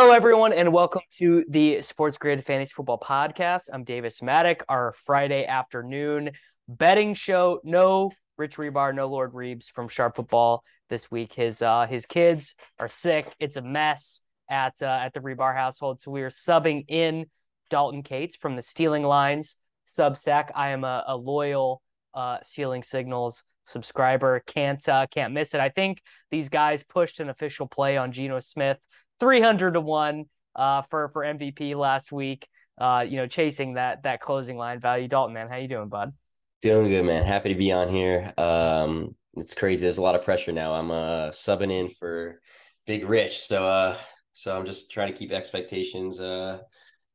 Hello, everyone, and welcome to the Sports Grid Fantasy Football Podcast. I'm Davis Mattek. Our Friday afternoon betting show. No Rich Hribar, no Lord Reeves from Sharp Football this week. His uh, his kids are sick. It's a mess at uh, at the Hribar household. So we are subbing in Dalton Kates from the Stealing Lines Substack. I am a, a loyal uh, Stealing Signals subscriber. Can't uh, can't miss it. I think these guys pushed an official play on Geno Smith 300 to 1 uh, for for MVP last week. Uh, you know, chasing that that closing line value. Dalton, man, how you doing, bud? Doing good, man. Happy to be on here. Um, it's crazy. There's a lot of pressure now. I'm uh subbing in for Big Rich, so uh, so I'm just trying to keep expectations uh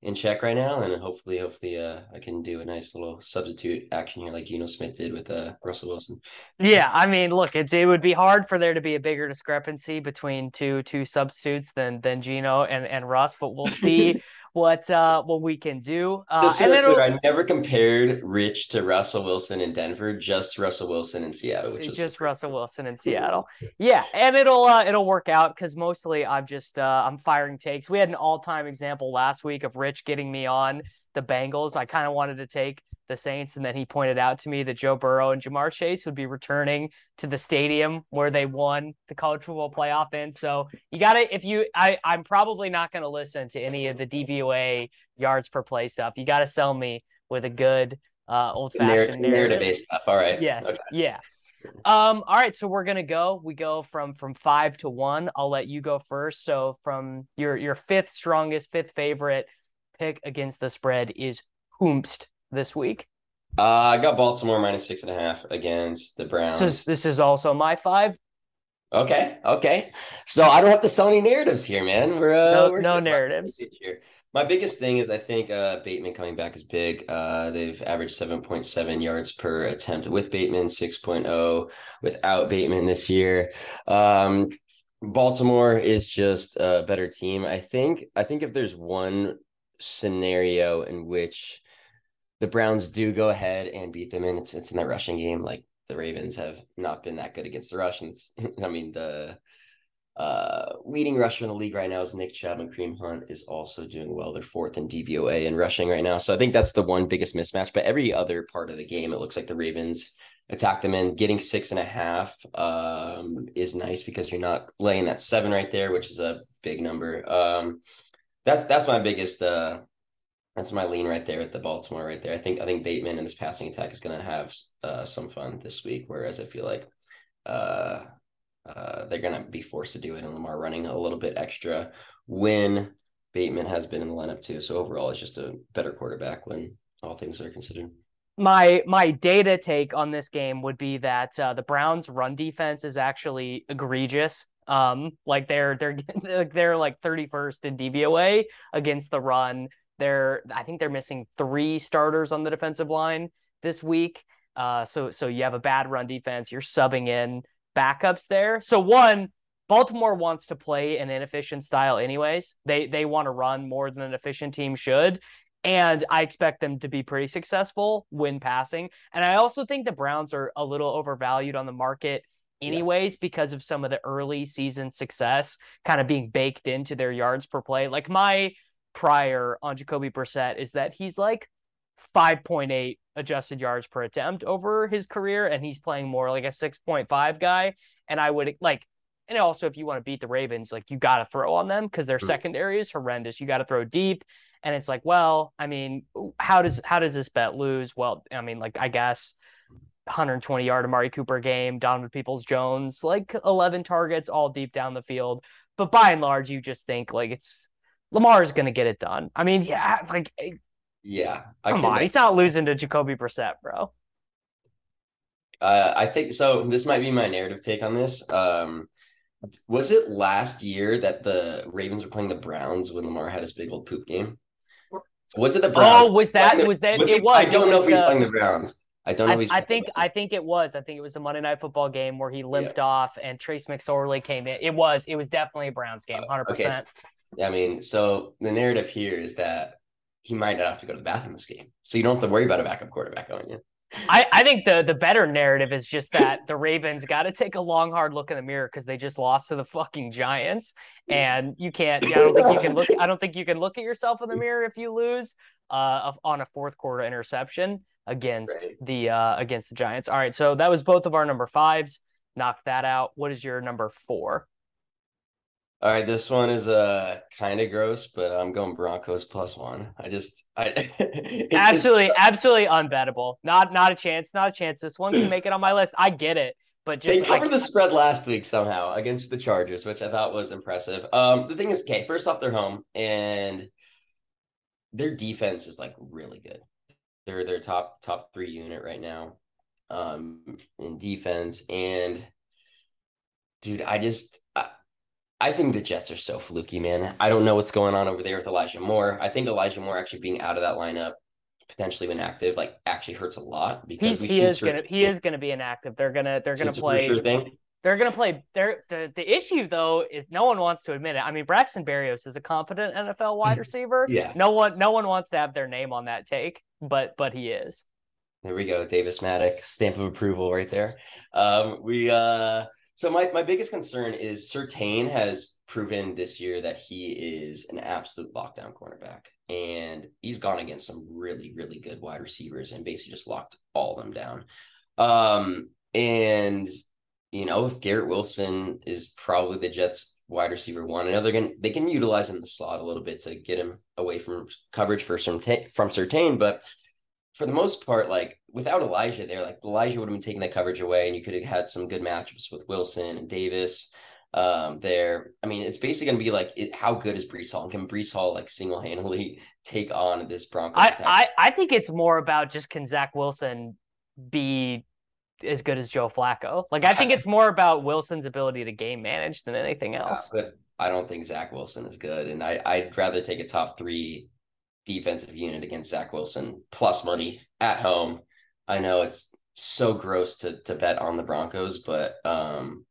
in check right now, and hopefully, hopefully, uh, I can do a nice little substitute action here, like Geno Smith did with uh Russell Wilson. Yeah, I mean, look, it's it would be hard for there to be a bigger discrepancy between two two substitutes than than Geno and and Russ, but we'll see what uh what we can do. Uh, and then I never compared Rich to Russell Wilson in Denver, just Russell Wilson in Seattle, which is just Russell Wilson in Seattle. Yeah, and it'll uh, it'll work out because mostly I'm just uh, I'm firing takes. We had an all time example last week of Rich getting me on the Bengals. I kind of wanted to take the Saints, and then he pointed out to me that Joe Burrow and Ja'Marr Chase would be returning to the stadium where they won the college football playoff in. So you got to if you I I'm probably not going to listen to any of the DVOA yards per play stuff. You got to sell me with a good uh, old fashioned narrative based stuff. All right. Yes. Okay. Yeah. Um, all right, so we're gonna go. We go from from five to one. I'll let you go first. So from your your fifth strongest, fifth favorite pick against the spread is Hoomst this week? Uh, I got Baltimore minus six and a half against the Browns. This is, this is also my five. Okay, okay. So I don't have to sell any narratives here, man. We're uh, no, we're no narratives here. My biggest thing is I think uh, Bateman coming back is big. Uh, they've averaged 7.7 yards per attempt with Bateman, 6.0 without Bateman this year. Um, Baltimore is just a better team. I think. I think if there's one scenario in which the Browns do go ahead and beat them, and it's it's in that rushing game. Like the Ravens have not been that good against the Russians. I mean, the uh, leading rusher in the league right now is Nick Chubb, and Kareem Hunt is also doing well. They're fourth in DVOA and rushing right now. So I think that's the one biggest mismatch. But every other part of the game, it looks like the Ravens attack them in. Getting six and a half um, is nice because you're not laying that seven right there, which is a big number. Um, that's that's my biggest uh, that's my lean right there at the Baltimore right there. I think I think Bateman and this passing attack is going to have uh, some fun this week. Whereas I feel like uh, uh, they're going to be forced to do it, and Lamar running a little bit extra when Bateman has been in the lineup too. So overall, it's just a better quarterback when all things are considered. My my data take on this game would be that uh, the Browns' run defense is actually egregious. Um, like they're they're like they're like 31st in DVOA against the run. They're I think they're missing three starters on the defensive line this week. Uh, so so you have a bad run defense. You're subbing in backups there. So one, Baltimore wants to play an inefficient style anyways. They they want to run more than an efficient team should. And I expect them to be pretty successful when passing. And I also think the Browns are a little overvalued on the market anyways yeah. because of some of the early season success kind of being baked into their yards per play. Like my prior on Jacoby Brissett is that he's like 5.8 adjusted yards per attempt over his career, and he's playing more like a 6.5 guy. And I would like And also, if you want to beat the Ravens, like you got to throw on them because their mm-hmm. secondary is horrendous. You got to throw deep, and it's like, well, I mean, how does how does this bet lose? Well, I mean, like I guess 120 yard Amari Cooper game, Donovan Peoples Jones, like 11 targets all deep down the field. But by and large, you just think like it's Lamar is going to get it done. I mean, yeah, like eh, yeah, I come on, he's not losing to Jacoby Brissett, bro. Uh, I think so. This might be my narrative take on this. Um, was it last year that the Ravens were playing the Browns when Lamar had his big old poop game? Was it the Browns? Oh, was that was that? it was. I don't know if he's playing the Browns. I don't know. I, I think I think it was. I think it was the Monday Night Football game where he limped yeah. off and Trace McSorley came in. It was. It was definitely a Browns game, uh, hundred okay. percent. I mean, so the narrative here is that he might not have to go to the bathroom this game, so you don't have to worry about a backup quarterback going in. I, I think the the better narrative is just that the Ravens got to take a long hard look in the mirror because they just lost to the fucking Giants, and you can't. I don't think you can look. I don't think you can look at yourself in the mirror if you lose uh, on a fourth quarter interception against right. the uh, against the Giants. All right, so that was both of our number fives. Knock that out. What is your number four? All right, this one is uh kind of gross, but I'm going Broncos plus one. I just I absolutely absolutely unbettable. Not not a chance, not a chance. This one can make it on my list. I get it, but just they covered the spread last week somehow against the Chargers, which I thought was impressive. Um, the thing is, okay, first off, they're home and their defense is like really good. They're their top top three unit right now, um, in defense and dude, I just. I, I think the Jets are so fluky, man. I don't know what's going on over there with Elijah Moore. I think Elijah Moore actually being out of that lineup, potentially inactive, like actually hurts a lot because he is gonna he is gonna be inactive. They're gonna they're gonna play. Sure. They're gonna play. They're, the the issue though is no one wants to admit it. I mean, Braxton Berrios is a competent NFL wide receiver. yeah. No one no one wants to have their name on that take, but but he is. There we go, Davis Mattek, stamp of approval right there. Um, we uh so my, my biggest concern is Surtain has proven this year that he is an absolute lockdown cornerback. And he's gone against some really, really good wide receivers and basically just locked all of them down. Um, and you know, if Garrett Wilson is probably the Jets wide receiver one, I know they're gonna they can utilize him in the slot a little bit to get him away from coverage for some from Surtain, but for the most part, like without Elijah there, like Elijah would have been taking that coverage away, and you could have had some good matchups with Wilson and Davis um, there. I mean, it's basically going to be like, it, how good is Breece Hall? And can Breece Hall like single handedly take on this Broncos? I, I, I think it's more about just can Zach Wilson be as good as Joe Flacco? Like, I think it's more about Wilson's ability to game manage than anything else. Yeah, but I don't think Zach Wilson is good, and I I'd rather take a top three defensive unit against Zach Wilson plus money at home. I know it's so gross to to bet on the Broncos, but um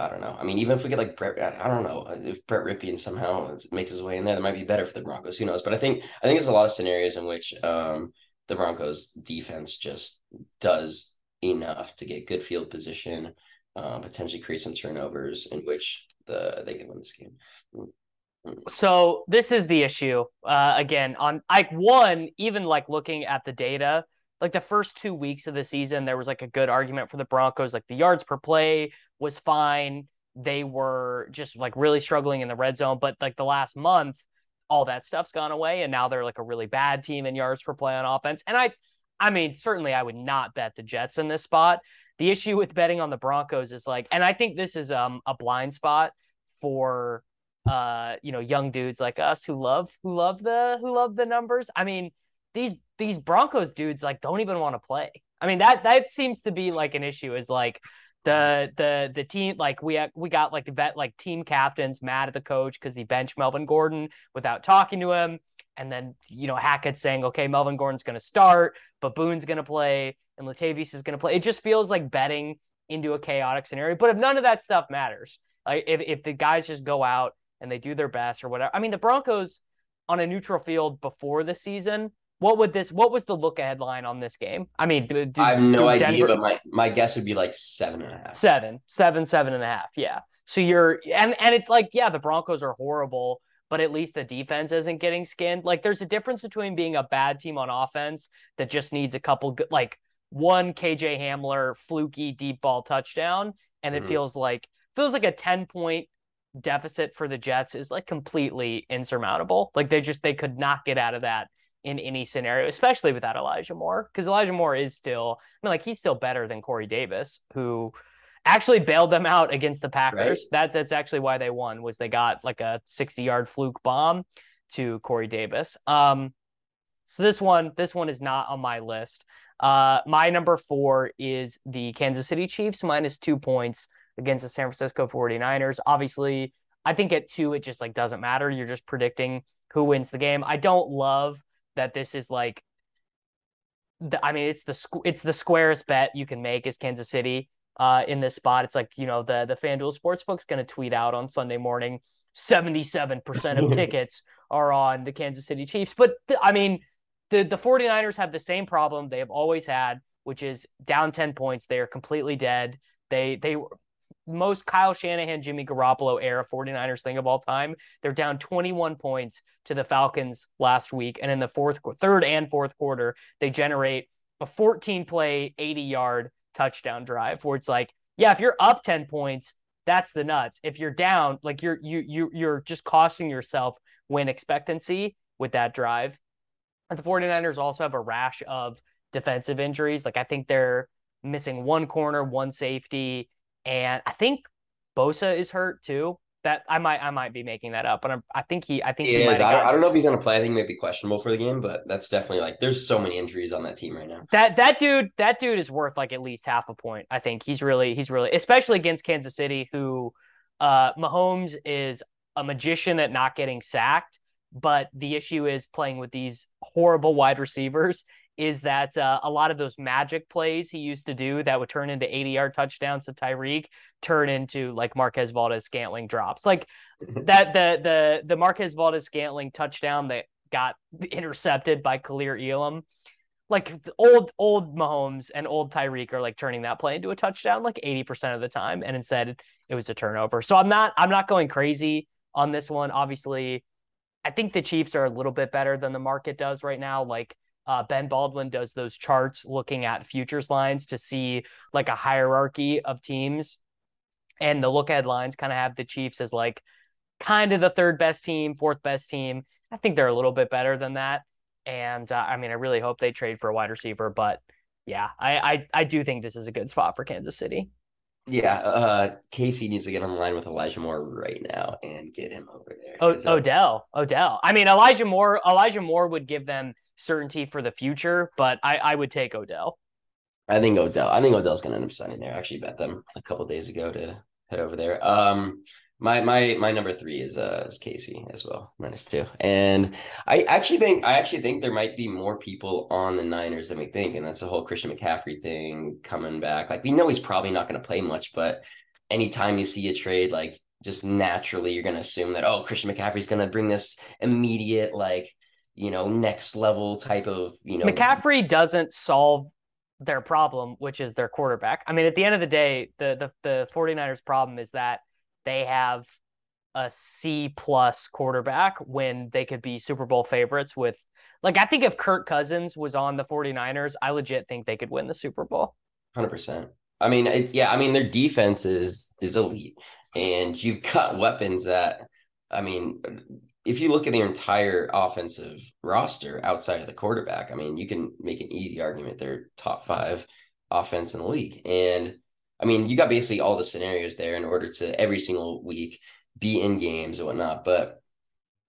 I don't know. I mean, even if we get like Brett, I don't know if Brett Rypien somehow makes his way in there, that might be better for the Broncos. Who knows? But I think I think there's a lot of scenarios in which um, the Broncos defense just does enough to get good field position, uh, potentially create some turnovers in which the they can win this game. So this is the issue. Uh, again, on like one, even like looking at the data, like the first two weeks of the season, there was like a good argument for the Broncos. Like the yards per play was fine. They were just like really struggling in the red zone. But like the last month, all that stuff's gone away. And now they're like a really bad team in yards per play on offense. And I I mean, certainly I would not bet the Jets in this spot. The issue with betting on the Broncos is like, and I think this is um a blind spot for uh, you know, young dudes like us who love who love the who love the numbers. I mean, these these Broncos dudes like don't even want to play. I mean, that that seems to be like an issue is like the the the team like we we got like the vet like team captains mad at the coach because he benched Melvin Gordon without talking to him. And then, you know, Hackett saying, okay, Melvin Gordon's going to start, but Boone's going to play and Latavius is going to play. It just feels like betting into a chaotic scenario. But if none of that stuff matters, like if, if the guys just go out and they do their best or whatever. I mean, the Broncos on a neutral field before the season. What would this? What was the look ahead line on this game? I mean, do, do, I have no idea, but my my guess would be like seven and a half. Seven, seven, seven and a half. Yeah. So you're and and it's like yeah, the Broncos are horrible, but at least the defense isn't getting skinned. Like there's a difference between being a bad team on offense that just needs a couple good, like one KJ Hamler fluky deep ball touchdown, and it mm-hmm. feels like feels like a 10 point deficit for the Jets is like completely insurmountable. Like they just they could not get out of that in any scenario, especially without Elijah Moore, because Elijah Moore is still, I mean, like he's still better than Corey Davis, who actually bailed them out against the Packers. Right. That's that's actually why they won was they got like a 60 yard fluke bomb to Corey Davis. Um, so this one, this one is not on my list. Uh, my number four is the Kansas City Chiefs minus two points against the San Francisco 49ers. Obviously, I think at two, it just like doesn't matter. You're just predicting who wins the game. I don't love that this is like the, I mean, it's the squ- it's the squarest bet you can make is Kansas City uh, in this spot. It's like you know the the FanDuel Sportsbook's going to tweet out on Sunday morning, seventy seven percent of tickets are on the Kansas City Chiefs. But th- I mean, the the 49ers have the same problem they have always had, which is down 10 points. They are completely dead. They they most Kyle Shanahan, Jimmy Garoppolo era 49ers thing of all time. They're down 21 points to the Falcons last week. And in the fourth, third and fourth quarter, they generate a 14 play, 80 yard touchdown drive where it's like, yeah, if you're up 10 points, that's the nuts. If you're down, like you're you you you're just costing yourself win expectancy with that drive. And the 49ers also have a rash of defensive injuries. Like I think they're missing one corner, one safety, and I think Bosa is hurt too. That I might I might be making that up, but I'm, i think he I think he, he is. I don't, I don't know if he's going to play. I think he might be questionable for the game, but that's definitely like there's so many injuries on that team right now. That that dude that dude is worth like at least half a point. I think he's really he's really especially against Kansas City, who uh Mahomes is a magician at not getting sacked but the issue is playing with these horrible wide receivers is that uh, a lot of those magic plays he used to do that would turn into 80 yard touchdowns to Tyreek turn into like Marquez Valdes Scantling drops. Like that the the the Marquez Valdes Scantling touchdown that got intercepted by Kaiir Elam. Like old old Mahomes and old Tyreek are like turning that play into a touchdown like 80% of the time and instead it was a turnover. So I'm not I'm not going crazy on this one. Obviously, I think the Chiefs are a little bit better than the market does right now. Like uh, Ben Baldwin does those charts looking at futures lines to see like a hierarchy of teams. And the look ahead lines kind of have the Chiefs as like kind of the third best team, fourth best team. I think they're a little bit better than that. And uh, I mean, I really hope they trade for a wide receiver. But yeah, I, I, I do think this is a good spot for Kansas City. Yeah, uh, Casey needs to get on the line with Elijah Moore right now and get him over there. Oh, Odell, Odell. I mean, Elijah Moore. Elijah Moore would give them certainty for the future, but I, I would take Odell. I think Odell. I think Odell's going to end up signing there. I actually bet them a couple days ago to head over there. Um, my my my number three is uh is Casey as well, minus two. And I actually think I actually think there might be more people on the Niners than we think, and that's the whole Christian McCaffrey thing coming back. Like we know he's probably not going to play much, but anytime you see a trade, like just naturally you're going to assume that oh Christian McCaffrey's going to bring this immediate like you know next level type of you know McCaffrey doesn't solve their problem, which is their quarterback. I mean, at the end of the day, the the the 49ers problem is that they have a C plus quarterback when they could be Super Bowl favorites with like I think if Kirk Cousins was on the 49ers, I legit think they could win the Super Bowl. 100%. I mean, it's yeah, I mean their defense is is elite and you've got weapons that I mean, if you look at their entire offensive roster outside of the quarterback, I mean, you can make an easy argument they're top 5 offense in the league. And I mean, you got basically all the scenarios there in order to every single week be in games and whatnot. But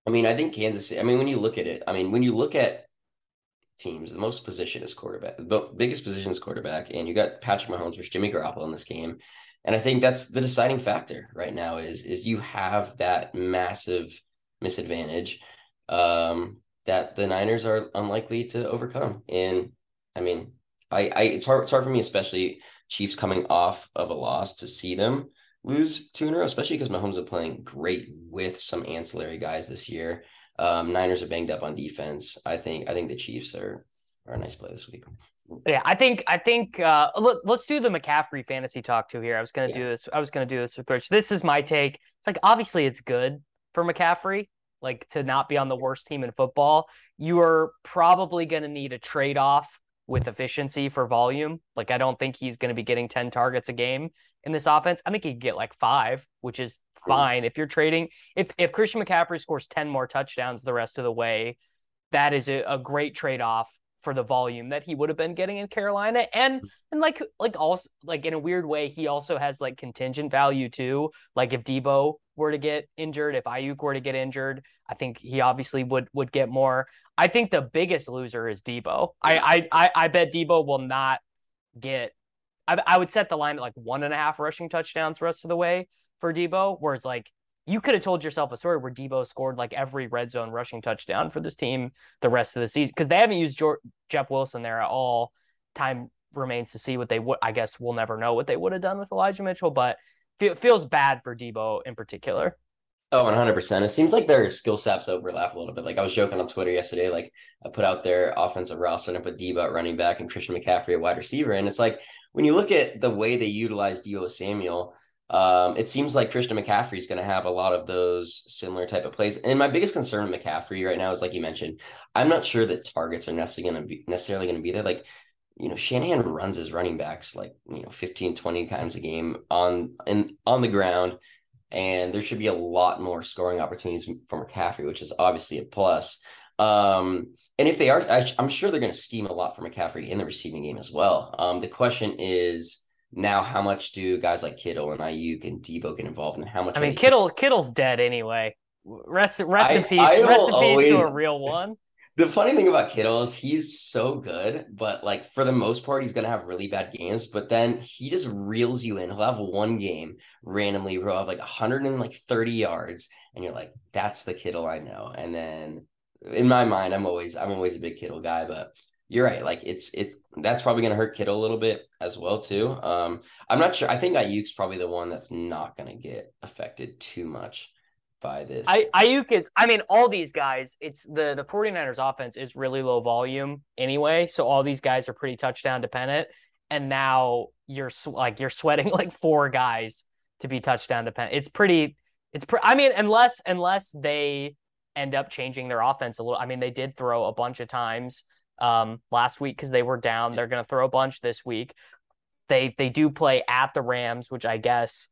I mean, I think Kansas City, I mean, when you look at it, I mean, when you look at teams, the most position is quarterback, the biggest position is quarterback. And you got Patrick Mahomes versus Jimmy Garoppolo in this game. And I think that's the deciding factor right now is, is you have that massive misadvantage um, that the Niners are unlikely to overcome. And I mean, I, I it's hard it's hard for me, especially Chiefs coming off of a loss, to see them lose two in a row, especially because Mahomes are playing great with some ancillary guys this year. Um, Niners are banged up on defense. I think I think the Chiefs are are a nice play this week. Yeah, I think I think uh, let, us do the McCaffrey fantasy talk too here. I was gonna yeah. do this. I was gonna do this with Rich. This is my take. It's like obviously it's good for McCaffrey, like to not be on the worst team in football. You are probably gonna need a trade off with efficiency for volume. Like I don't think he's going to be getting 10 targets a game in this offense. I think he could get like five, which is fine. If you're trading, if if Christian McCaffrey scores 10 more touchdowns the rest of the way, that is a, a great trade-off for the volume that he would have been getting in Carolina. And and like like also like in a weird way, he also has like contingent value too. Like if Deebo were to get injured, if Aiyuk were to get injured, I think he obviously would would get more. I think the biggest loser is Deebo. I I I, I bet Deebo will not get I, I would set the line at like one and a half rushing touchdowns the rest of the way for Deebo, whereas like you could have told yourself a story where Deebo scored like every red zone rushing touchdown for this team the rest of the season because they haven't used George, Jeff Wilson there at all. Time remains to see what they would. I guess we'll never know what they would have done with Elijah Mitchell, but it feels bad for Deebo in particular. Oh, 100%. It seems like their skill sets overlap a little bit. Like I was joking on Twitter yesterday, like I put out their offensive roster and I put Deebo at running back and Christian McCaffrey at wide receiver. And it's like when you look at the way they utilize Deebo Samuel, um, it seems like Christian McCaffrey is going to have a lot of those similar type of plays. And my biggest concern with McCaffrey right now is, like you mentioned, I'm not sure that targets are necessarily going to be necessarily going to be there. Like, you know, Shanahan runs his running backs like, you know, 15, 20 times a game on and on the ground. And there should be a lot more scoring opportunities for McCaffrey, which is obviously a plus. Um, and if they are, I, am sure they're going to scheme a lot for McCaffrey in the receiving game as well. Um, the question is, now how much do guys like Kittle and Aiyuk and Deebo get involved and how much? I mean, Kittle Kittle's dead anyway. Rest rest I, in peace. I rest in always, peace to a real one. The funny thing about Kittle is he's so good, but like for the most part, he's gonna have really bad games. But then he just reels you in. He'll have one game randomly where he'll have like 130 yards, and you're like, that's the Kittle I know. And then in my mind, I'm always I'm always a big Kittle guy, but you're right. Like it's it's that's probably to hurt Kittle a little bit as well too. Um, I'm not sure. I think Aiyuk's probably the one that's not to get affected too much by this. I, Aiyuk is. I mean, all these guys. It's the the 49ers offense is really low volume anyway, so all these guys are pretty touchdown dependent. And now you're like you're sweating like four guys to be touchdown dependent. It's pretty. It's. I mean, unless unless they end up changing their offense a little. I mean, they did throw a bunch of times um, last week because they were down. They're going to throw a bunch this week. They they do play at the Rams, which I guess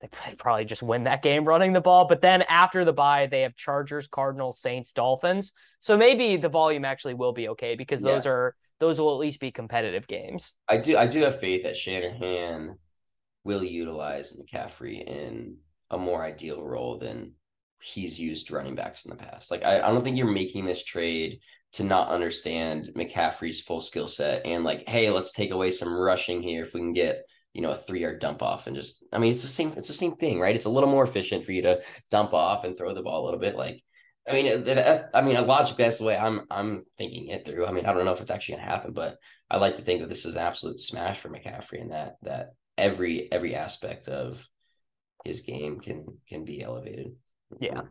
they probably just win that game running the ball. But then after the bye, they have Chargers, Cardinals, Saints, Dolphins. So maybe the volume actually will be okay because those yeah. are those will at least be competitive games. I do I do have faith that Shanahan will utilize McCaffrey in a more ideal role than he's used running backs in the past. Like I, I don't think you're making this trade to not understand McCaffrey's full skill set and like, hey, let's take away some rushing here if we can get you know a three yard dump off and just I mean it's the same it's the same thing right it's a little more efficient for you to dump off and throw the ball a little bit like I mean I mean logically that's the way I'm I'm thinking it through I mean I don't know if it's actually gonna happen but I like to think that this is an absolute smash for McCaffrey and that that every every aspect of his game can can be elevated yeah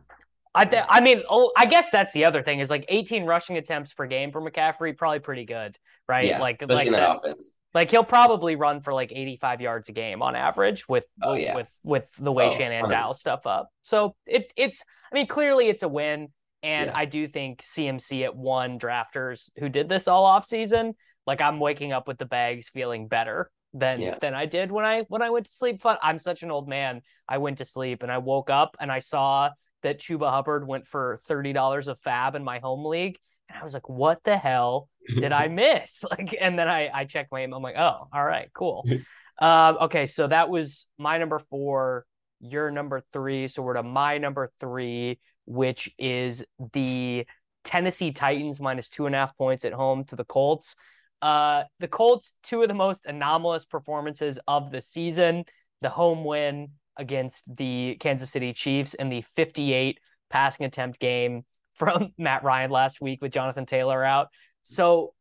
I th- I mean, oh, I guess that's the other thing is like 18 rushing attempts per game for McCaffrey, probably pretty good, right? Yeah, like like that, offense. Like he'll probably run for like 85 yards a game on average with oh, yeah. with with the way oh, Shanahan dials stuff up. So it it's I mean clearly it's a win, and yeah. I do think CMC at one drafters who did this all off season. Like I'm waking up with the bags feeling better than yeah. than I did when I when I went to sleep. Fun. I'm such an old man. I went to sleep and I woke up and I saw that Chuba Hubbard went for $30 of fab in my home league. And I was like, what the hell did I miss? Like, and then I, I checked my email. I'm like, oh, all right, cool. Um, okay. So that was my number four, your number three. So we're to my number three, which is the Tennessee Titans minus two and a half points at home to the Colts. Uh, the Colts, two of the most anomalous performances of the season. The home win, against the Kansas City Chiefs in the 58 passing attempt game from Matt Ryan last week with Jonathan Taylor out. So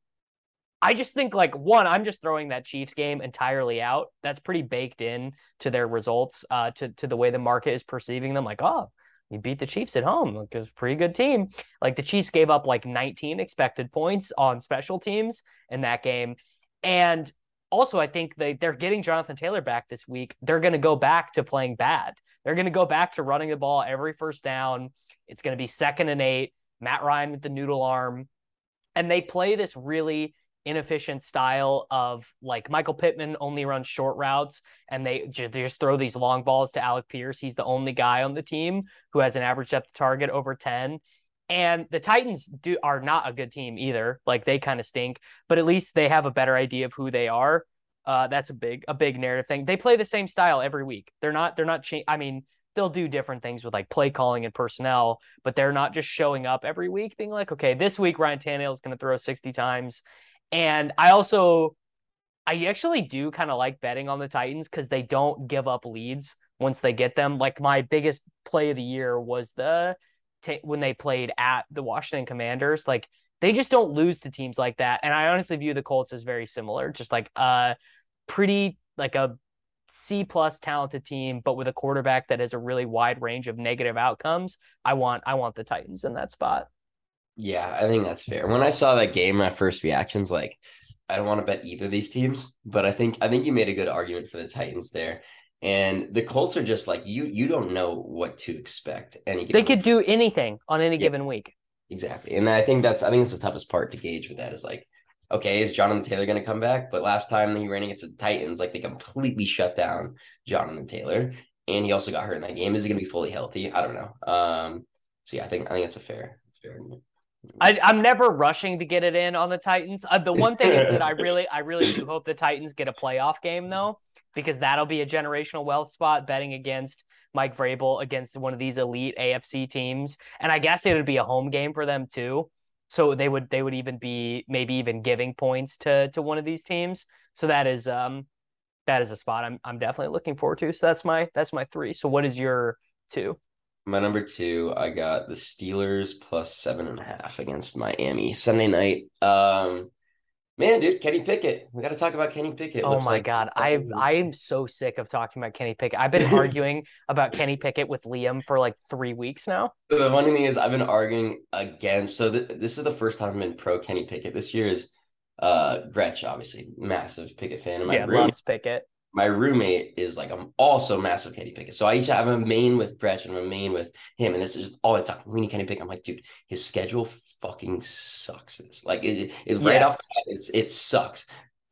I just think like one, I'm just throwing that Chiefs game entirely out. That's pretty baked in to their results, uh, to to the way the market is perceiving them. Like, oh, you beat the Chiefs at home. Like, it's a pretty good team. Like the Chiefs gave up like 19 expected points on special teams in that game, and also, I think they they're getting Jonathan Taylor back this week. They're going to go back to playing bad. They're going to go back to running the ball every first down. It's going to be second and eight. Matt Ryan with the noodle arm, and they play this really inefficient style of like Michael Pittman only runs short routes and they they just throw these long balls to Alec Pierce. He's the only guy on the team who has an average depth target over 10. And the Titans do are not a good team either. Like they kind of stink, but at least they have a better idea of who they are. Uh, that's a big a big narrative thing. They play the same style every week. They're not they're not cha- I mean, they'll do different things with like play calling and personnel, but they're not just showing up every week being like, okay, this week Ryan Tannehill is going to throw 60 times. And I also I actually do kind of like betting on the Titans because they don't give up leads once they get them. Like my biggest play of the year was the t- when they played at the Washington Commanders. Like they just don't lose to teams like that. And I honestly view the Colts as very similar, just like a pretty like a C plus talented team, but with a quarterback that has a really wide range of negative outcomes. I want I want the Titans in that spot. Yeah, I think that's fair. When I saw that game, my first reactions like I don't want to bet either of these teams, but I think I think you made a good argument for the Titans there. And the Colts are just like you you don't know what to expect any They could do anything on any yeah, given week. Exactly. And I think that's I think it's the toughest part to gauge with that is like, okay, is Jonathan Taylor going to come back? But last time he ran against the Titans, like they completely shut down Jonathan Taylor. And he also got hurt in that game. Is he going to be fully healthy? I don't know. Um, so yeah, I think I think it's a fair fair I, I'm never rushing to get it in on the Titans. Uh, the one thing is that I really, I really do hope the Titans get a playoff game though, because that'll be a generational wealth spot betting against Mike Vrabel against one of these elite AFC teams, and I guess it would be a home game for them too. So they would, they would even be maybe even giving points to to one of these teams. So that is, um, that is a spot I'm I'm definitely looking forward to. So that's my that's my three. So what is your two? My number two, I got the Steelers plus seven and a half against Miami Sunday night. Um, man, dude, Kenny Pickett. We got to talk about Kenny Pickett. Oh my like god, I I am so sick of talking about Kenny Pickett. I've been arguing about Kenny Pickett with Liam for like three weeks now. So the funny thing is, I've been arguing against. So th- this is the first time I've been pro Kenny Pickett. This year is uh Gretch, obviously, massive Pickett fan. my yeah, loves Pickett my roommate is like I'm also massive Kenny Pickett. So I each have a main with Gretch and a main with him, and this is just all the time. We need Kenny Pickett. I'm like, dude, his schedule fucking sucks. This like it, it right yes. off it's it sucks.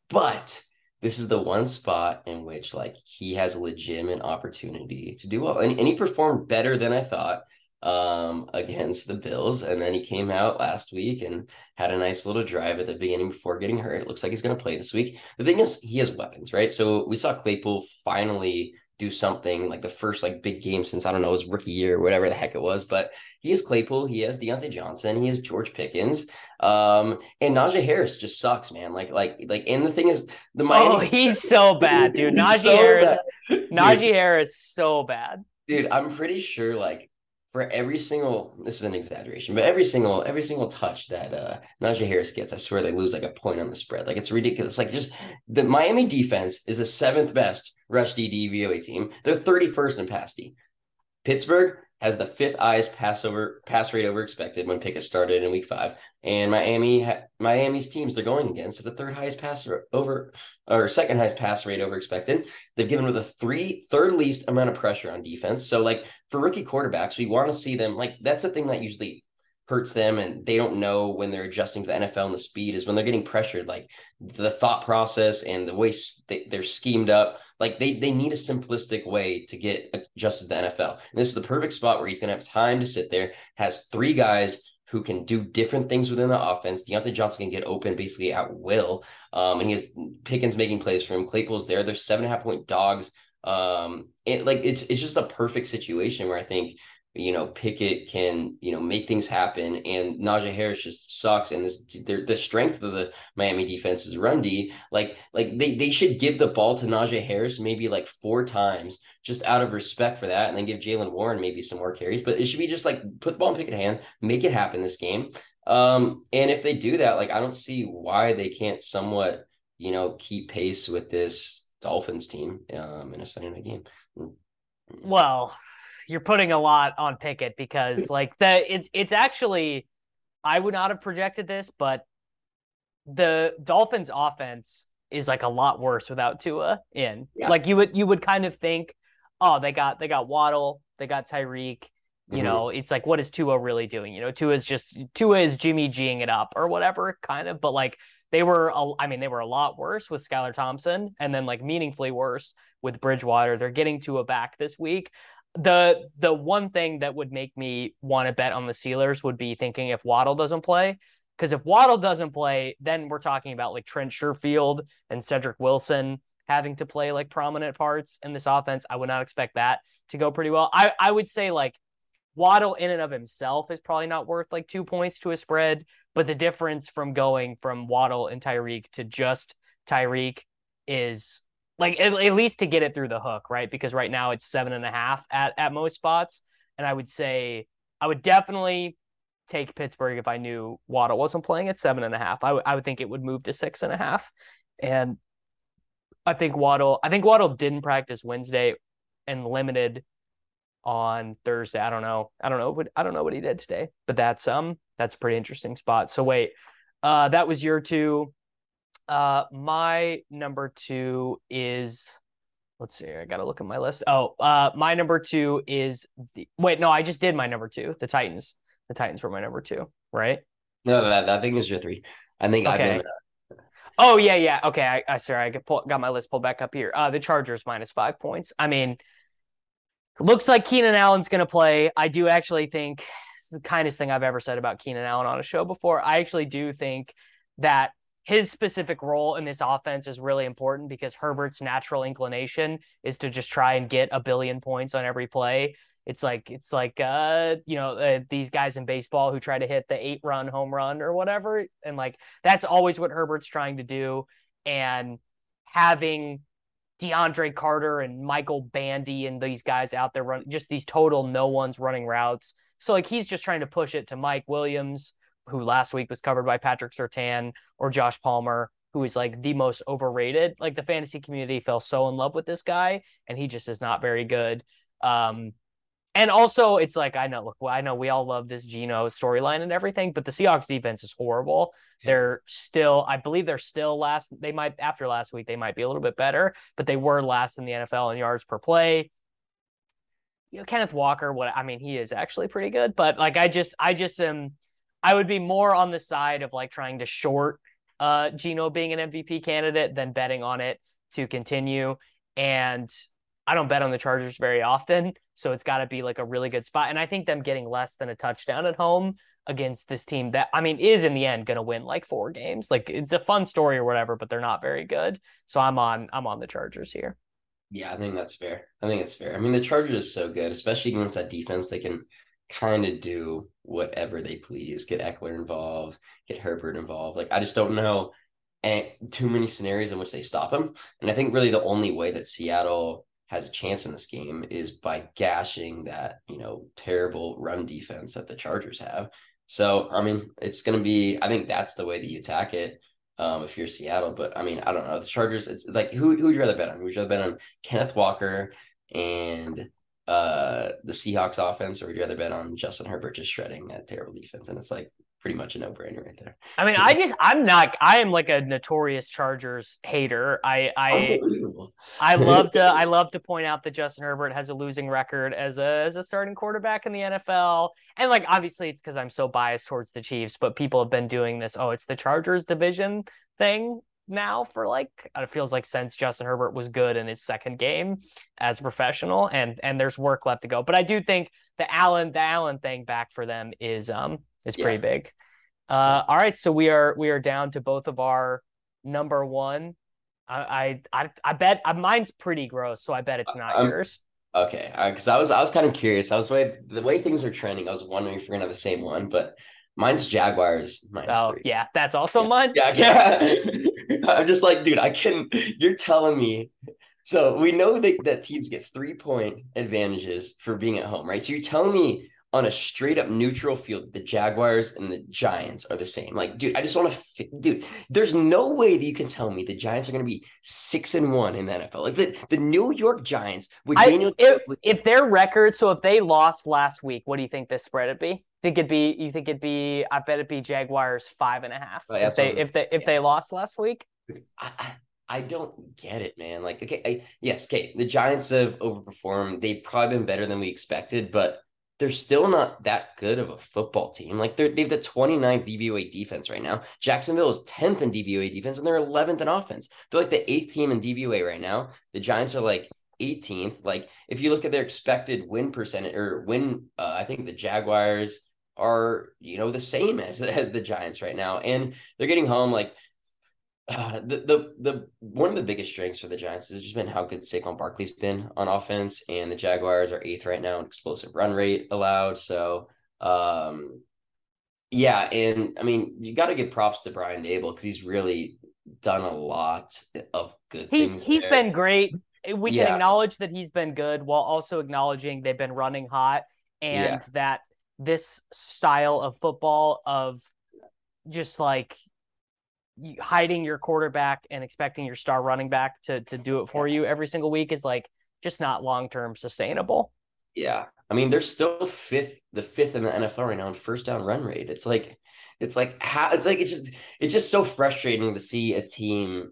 But this is the one spot in which like he has a legitimate opportunity to do well. And, and he performed better than I thought um against the Bills and then he came out last week and had a nice little drive at the beginning before getting hurt. It looks like he's going to play this week. The thing is he has weapons, right? So we saw Claypool finally do something like the first like big game since I don't know his rookie year or whatever the heck it was. But he has Claypool, he has Diontae Johnson, he has George Pickens, um, and Najee Harris just sucks, man. Like like like, and the thing is the Miami. Oh, he's so bad, dude. Najee so Harris, bad. Najee Harris, so bad. Dude, I'm pretty sure like for every single this is an exaggeration, but every single every single touch that uh Najee Harris gets, I swear they lose like a point on the spread. Like it's ridiculous. Like just the Miami defense is the seventh best rush D DVOA team. They're 31st in pass D. Pittsburgh has the fifth highest pass over pass rate over expected when Pickett started in Week Five, and Miami Miami's teams they're going against the third highest pass over or second highest pass rate over expected. They've given with a three third least amount of pressure on defense. So like for rookie quarterbacks, we want to see them like that's a thing that usually hurts them and they don't know when they're adjusting to the NFL and the speed is when they're getting pressured like the thought process and the way they're schemed up like they they need a simplistic way to get adjusted to the NFL and this is the perfect spot where he's going to have time to sit there has three guys who can do different things within the offense. Diontae Johnson can get open basically at will. Um, and he has Pickens making plays for him. Claypool's there. They're seven and a half point dogs. Um, it like it's it's just a perfect situation where I think you know, Pickett can, you know, make things happen. And Najee Harris just sucks. And this the strength of the Miami defense is run D. Like, like they they should give the ball to Najee Harris maybe like four times just out of respect for that, and then give Jaylen Warren maybe some more carries. But it should be just like put the ball in Pickett's hand, make it happen this game. Um, and if they do that, like I don't see why they can't somewhat, you know, keep pace with this Dolphins team um in a Sunday night game. Well, you're putting a lot on Pickett because like the it's it's actually I would not have projected this, but the Dolphins offense is like a lot worse without Tua in. Yeah. Like you would you would kind of think, oh, they got they got Waddle, they got Tyreek. You mm-hmm. know, it's like what is Tua really doing? You know, Tua is just Tua is Jimmy G'ing it up or whatever, kind of. But like they were, a, I mean, they were a lot worse with Skylar Thompson, and then like meaningfully worse with Bridgewater. They're getting Tua back this week. The the one thing that would make me want to bet on the Steelers would be thinking if Waddle doesn't play, because if Waddle doesn't play, then we're talking about like Trent Sherfield and Cedric Wilson having to play like prominent parts in this offense. I would not expect that to go pretty well. I, I would say like Waddle in and of himself is probably not worth like two points to a spread, but the difference from going from Waddle and Tyreek to just Tyreek is like at, at, least to get it through the hook, right? Because right now it's seven and a half at, at most spots. And I would say I would definitely take Pittsburgh if I knew Waddle wasn't playing at seven and a half. I, w- I would think it would move to six and a half. And I think Waddle. I think Waddle didn't practice Wednesday and limited on Thursday. I don't know. I don't know. What, I don't know what he did today, but that's um that's a pretty interesting spot. So wait, uh, that was your two. Uh, my number two is. Let's see. I gotta look at my list. Oh, uh, my number two is the. Wait, no, I just did my number two. The Titans. The Titans were my number two, right? No, that that thing is your three. I think okay. I've been Oh yeah, yeah. Okay, I, I sorry, I got, pull, got my list pulled back up here. Uh, the Chargers minus five points. I mean, looks like Keenan Allen's going to play. I do actually think it's the kindest thing I've ever said about Keenan Allen on a show before. I actually do think that his specific role in this offense is really important because Herbert's natural inclination is to just try and get a billion points on every play. It's like it's like uh you know uh, these guys in baseball who try to hit the eight run home run or whatever, and like that's always what Herbert's trying to do. And having DeAndre Carter and Michael Bandy and these guys out there run just these total no ones running routes. So like he's just trying to push it to Mike Williams, who last week was covered by Patrick Surtain or Josh Palmer, who is like the most overrated. Like the fantasy community fell so in love with this guy, and he just is not very good. Um, and also, it's like I know, look, I know we all love this Geno storyline and everything, but the Seahawks defense is horrible. Yeah. They're still, I believe, they're still last. They might after last week, they might be a little bit better, but they were last in the NFL in yards per play. You know, Kenneth Walker, what I mean, he is actually pretty good, but like I just, I just am, I would be more on the side of like trying to short uh Geno being an MVP candidate than betting on it to continue. And I don't bet on the Chargers very often, so it's got to be like a really good spot. And I think them getting less than a touchdown at home against this team that I mean is in the end going to win like four games. Like it's a fun story or whatever, but they're not very good. So I'm on I'm on the Chargers here. Yeah, I think that's fair. I think it's fair. I mean, the Chargers is so good, especially against that defense. They can kind of do whatever they please. Get Ekeler involved, get Herbert involved. Like I just don't know and too many scenarios in which they stop him. And I think really the only way that Seattle has a chance in this game is by gashing that, you know, terrible run defense that the Chargers have. So, I mean, it's going to be, I think that's the way that you attack it um, if you're Seattle. But I mean, I don't know. The Chargers, it's like, who, who would you rather bet on? Would you rather bet on Kenneth Walker and uh, the Seahawks offense, or would you rather bet on Justin Herbert just shredding that terrible defense? And it's like, pretty much a no brainer right there. I mean, I just I'm not I am like a notorious Chargers hater. I I I love to I love to point out that Justin Herbert has a losing record as a as a starting quarterback in the NFL. And like obviously it's because I'm so biased towards the Chiefs, but people have been doing this, oh, it's the Chargers division thing now for like it feels like since Justin Herbert was good in his second game as a professional and and there's work left to go. But I do think the Allen the Allen thing back for them is um is pretty yeah. big. Uh, all right, so we are we are down to both of our number one. I I I, I bet uh, mine's pretty gross, so I bet it's not um, yours. Okay, because uh, I was I was kind of curious. I was way the way things are trending. I was wondering if we're gonna have the same one, but mine's Jaguars. oh three. yeah, that's also yeah. mine. Yeah, yeah. I'm just like, dude, I can. You're telling me so we know that, that teams get three point advantages for being at home, right? So you're telling me on a straight up neutral field, that the Jaguars and the Giants are the same. Like, dude, I just want to, dude. There's no way that you can tell me the Giants are going to be six and one in the NFL. Like the, the New York Giants with I, Daniel. If, if their record, so if they lost last week, what do you think this spread would be? Think it'd be? You think it'd be? I bet it'd be Jaguars five and a half. Oh, if they if they if yeah. they lost last week. I, I, don't get it, man. Like, okay, I, yes, okay. The Giants have overperformed. They've probably been better than we expected, but they're still not that good of a football team. Like they're, they have the 29th DVOA defense right now. Jacksonville is 10th in DVOA defense and they're 11th in offense. They're like the eighth team in DVOA right now. The Giants are like 18th. Like if you look at their expected win percentage or win, uh, I think the Jaguars are you know the same as as the Giants right now, and they're getting home like. Uh, the the the one of the biggest strengths for the Giants has just been how good Saquon Barkley's been on offense, and the Jaguars are eighth right now in explosive run rate allowed. So, um, yeah, and I mean you got to give props to Brian Daboll because he's really done a lot of good he's, things. He's there. been great. We Yeah. can acknowledge that he's been good while also acknowledging they've been running hot and Yeah. that this style of football of just like hiding your quarterback and expecting your star running back to to do it for you every single week is like just not long term sustainable. Yeah. I mean, they're still fifth, the fifth in the NFL right now in first down run rate. It's like, it's like how it's like it's just it's just so frustrating to see a team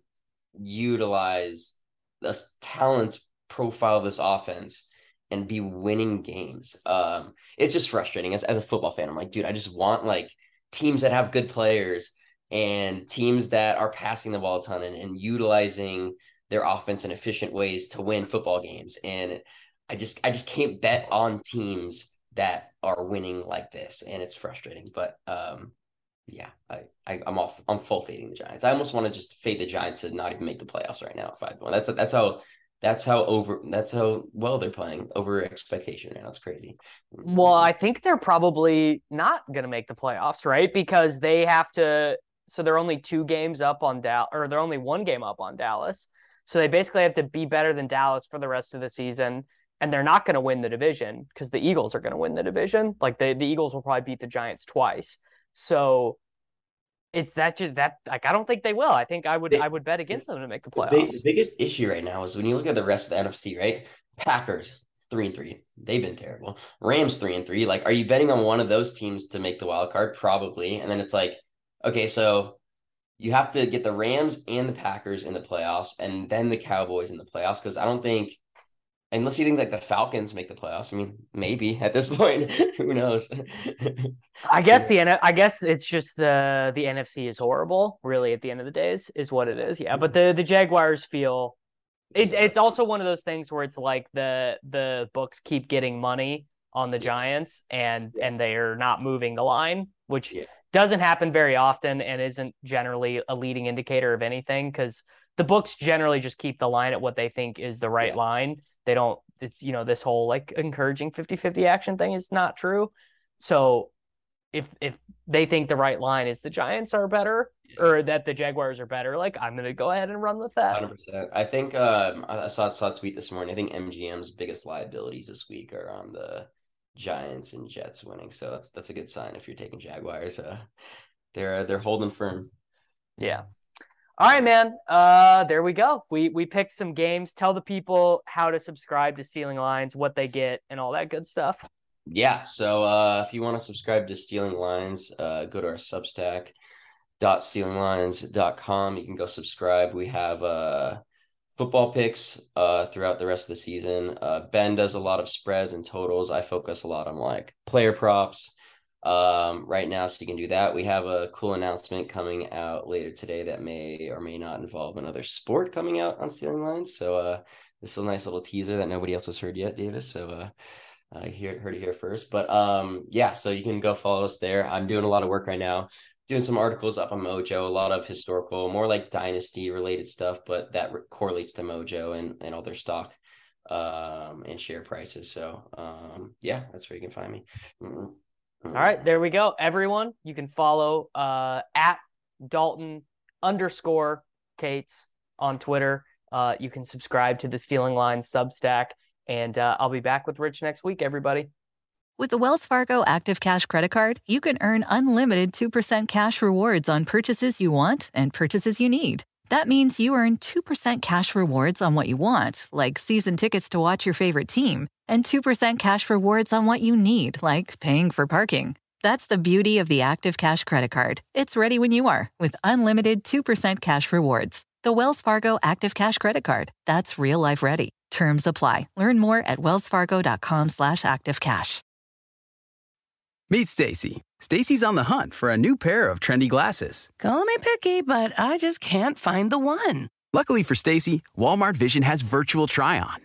utilize this talent profile of this offense and be winning games. Um, it's just frustrating as, as a football fan. I'm like, dude, I just want like teams that have good players and teams that are passing the ball a ton and, and utilizing their offense in efficient ways to win football games. And I just I just can't bet on teams that are winning like this, and it's frustrating. But um, yeah, I, I I'm off. I'm full fading the Giants. I almost want to just fade the Giants to not even make the playoffs right now. Five one. That's that's how that's how over that's how well they're playing over expectation now. It's crazy. Well, I think they're probably not going to make the playoffs, right? Because they have to. So they're only two games up on Dallas, or they're only one game up on Dallas. So they basically have to be better than Dallas for the rest of the season, and they're not going to win the division because the Eagles are going to win the division. Like the the Eagles will probably beat the Giants twice. So it's that just that like I don't think they will. I think I would They- I would bet against them to make the The, big, playoffs. the biggest issue right now is when you look at the rest of the NFC, right? Packers three and three. They've been terrible. Rams three and three. Like, are you betting on one of those teams to make the wild card? Probably. And then it's like, okay, so you have to get the Rams and the Packers in the playoffs, and then the Cowboys in the playoffs. Because I don't think, unless you think like the Falcons make the playoffs. I mean, maybe at this point, who knows? I guess the N- I guess it's just the the NFC is horrible. Really, at the end of the days, is what it is. Yeah, but the the Jaguars feel it, it's also one of those things where it's like the the books keep getting money on the Giants and and they're not moving the line, which Yeah. doesn't happen very often and isn't generally a leading indicator of anything because the books generally just keep the line at what they think is the right Yeah. line. They don't it's you know this whole like encouraging 50-50 action thing is not true. So if if they think the right line is the Giants are better or that the Jaguars are better, like I'm gonna go ahead and run with that. Hundred percent. I think um, I I saw saw a tweet this morning. I think MGM's biggest liabilities this week are on the Giants and Jets winning. So that's that's a good sign if you're taking Jaguars. Uh, they're they're holding firm. Yeah. All right, man. Uh, there we go. We we picked some games. Tell the people how to subscribe to Stealing Lines, what they get, and all that good stuff. Yeah. So uh, if you want to subscribe to Stealing Lines, uh, go to our Substack dot stealinglines.com. You can go subscribe. We have uh football picks uh throughout the rest of the season. Uh Ben does a lot of spreads and totals. I focus a lot on like player props um right now so you can do that we have a cool announcement coming out later today that may or may not involve another sport coming out on stealing lines so uh this is a nice little teaser that nobody else has heard yet davis so uh I hear heard it here first. But um yeah, so you can go follow us there. I'm doing a lot of work right now, doing some articles up on Mojo, a lot of historical, more like dynasty related stuff, but that re- correlates to Mojo and and all their stock um and share prices. So um yeah, that's where you can find me. Mm, All right, there we go. Everyone, you can follow uh at Dalton underscore Kates on Twitter. Uh, you can subscribe to the Stealing Lines Substack, and uh, I'll be back with Rich next week. Everybody. With the Wells Fargo Active Cash Credit Card, you can earn unlimited 2% cash rewards on purchases you want and purchases you need. That means you earn 2% cash rewards on what you want, like season tickets to watch your favorite team, and 2% cash rewards on what you need, like paying for parking. That's the beauty of the Active Cash Credit Card. It's ready when you are with unlimited 2% cash rewards. The Wells Fargo Active Cash Credit Card. That's real life ready. Terms apply. Learn more at wellsfargo.com slash activecash. Meet Stacy. Stacy's on the hunt for a new pair of trendy glasses. Call me picky, but I just can't find the one. Luckily for Stacy, Walmart Vision has virtual try on.